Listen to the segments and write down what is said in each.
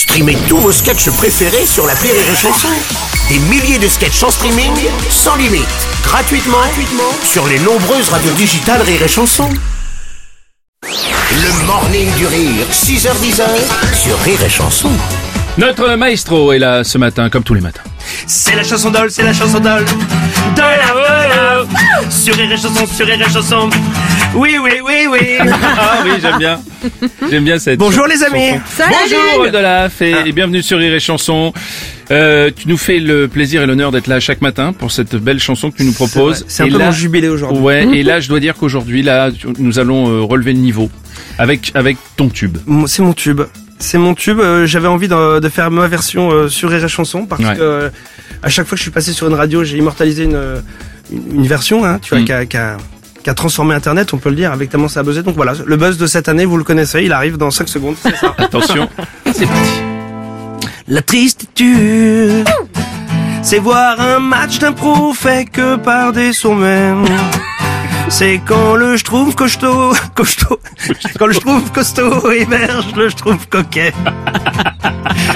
Streamez tous vos sketchs préférés sur la Rire et Chanson. Des milliers de sketchs en streaming, sans limite, gratuitement, gratuitement sur les nombreuses radios digitales Rire et Chanson. Le morning du rire, 6h10 sur Rire et Chanson. Notre maestro est là ce matin, comme tous les matins. C'est la chanson d'Ol, c'est la chanson d'Ol. De la voilà. Sur Rire et Chanson, sur Rire et Chanson. Oui, oui, oui, oui. Ah oui, j'aime bien. J'aime bien cette. Bonjour les amis. Bonjour Rodolphe et, et bienvenue sur Rire et Chanson. Euh, tu nous fais le plaisir et l'honneur d'être là chaque matin pour cette belle chanson que tu nous proposes. C'est un Et peu là- mon jubilé aujourd'hui. Ouais, et là je dois dire qu'aujourd'hui là nous allons euh, relever le niveau avec avec ton tube. C'est mon tube. C'est mon tube. Euh, J'avais envie de, de faire ma version euh, sur Rire et Chanson parce Ouais. que euh, à chaque fois que je suis passé sur une radio, j'ai immortalisé une, une, une version, hein, tu vois, Mm. qui, a, qui a- qui a transformé Internet, on peut le dire, avec tellement ça a buzzé. Donc voilà, le buzz de cette année, vous le connaissez, il arrive dans 5 secondes. c'est ça. Attention, c'est parti. La tristitude, c'est voir un match d'impro fait que par des sommets. C'est quand le je trouve costaud, costaud, quand le je trouve costaud émerge, le je trouve coquet.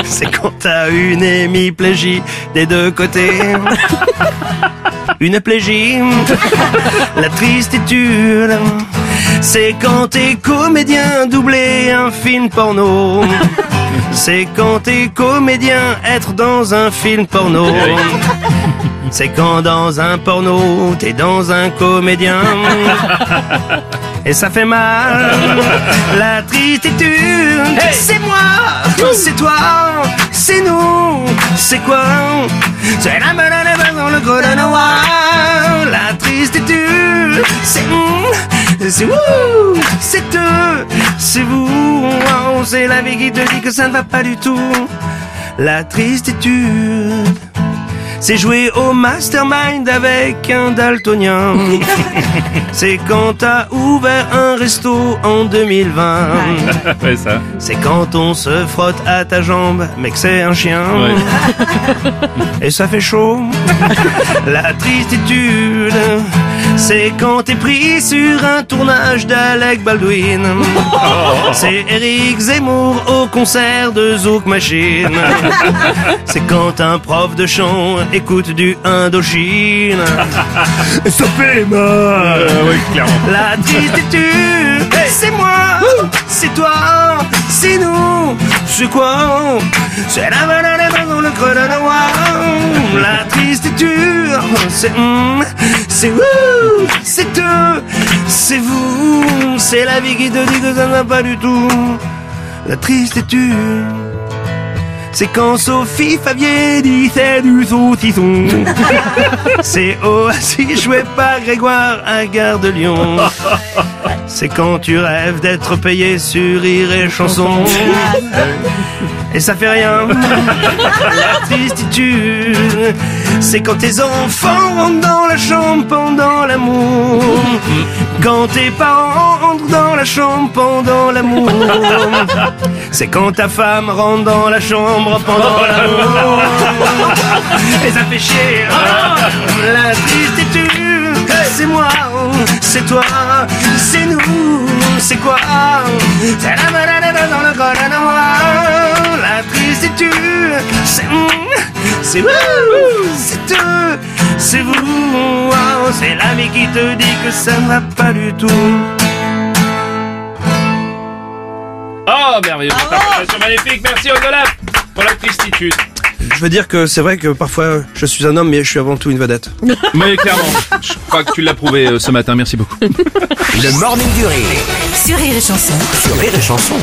C'est quand t'as une hémiplégie des deux côtés. Une plégie, la tristitude. C'est quand t'es comédien doubler un film porno. C'est quand t'es comédien être dans un film porno. C'est quand dans un porno t'es dans un comédien. Et ça fait mal. La tristitude, c'est moi, c'est toi, c'est nous, c'est quoi? C'est la banane dans le gros de Noir. La tristitude, c'est mm, c'est vous, c'est eux, c'est vous. Oh, C'est la vie qui te dit que ça ne va pas du tout. La tristitude. C'est jouer au mastermind avec un daltonien. C'est quand t'as ouvert un resto en 2020. Ouais ça. C'est quand on se frotte à ta jambe, mais que c'est un chien. Ouais. Et ça fait chaud. La tristitude. C'est quand t'es pris sur un tournage d'Alec Baldwin. C'est Eric Zemmour au concert de Zouk Machine. C'est quand un prof de chant écoute du Indochine. Et ça fait mal. Euh, oui, clairement. La tristitude, c'est moi, c'est toi, c'est nous, c'est quoi? C'est la banane dans le creux de noir. La tristitude, c'est c'est vous, c'est eux, c'est vous, c'est la vie qui te dit que ça ne va pas du tout. La tristitude. C'est quand Sophie Fabier dit c'est du saucisson. C'est Oasis joué par Grégoire à Gare de Lyon. C'est quand tu rêves d'être payé sur rire et chanson. Et ça fait rien. La tristitude. C'est quand tes enfants rentrent dans la chambre pendant l'amour. Quand tes parents rentrent dans la chambre pendant l'amour. C'est quand ta femme rentre dans la chambre pendant l'amour. Et ça fait chier. La tristitude, c'est moi, c'est toi, c'est nous, c'est quoi? C'est la banane dans le col à noir. La tristitude, c'est c'est vous, c'est eux, c'est vous. C'est l'ami qui te dit que ça ne va pas du tout. Oh merveilleux. Interprétation magnifique. Merci Rodolphe pour la tristitude je veux dire que c'est vrai que parfois je suis un homme, mais je suis avant tout une vedette. Mais clairement, je crois que tu l'as prouvé euh, ce matin, merci beaucoup. Le morning. Sur Rire et Chanson. Sur Rire et Chanson.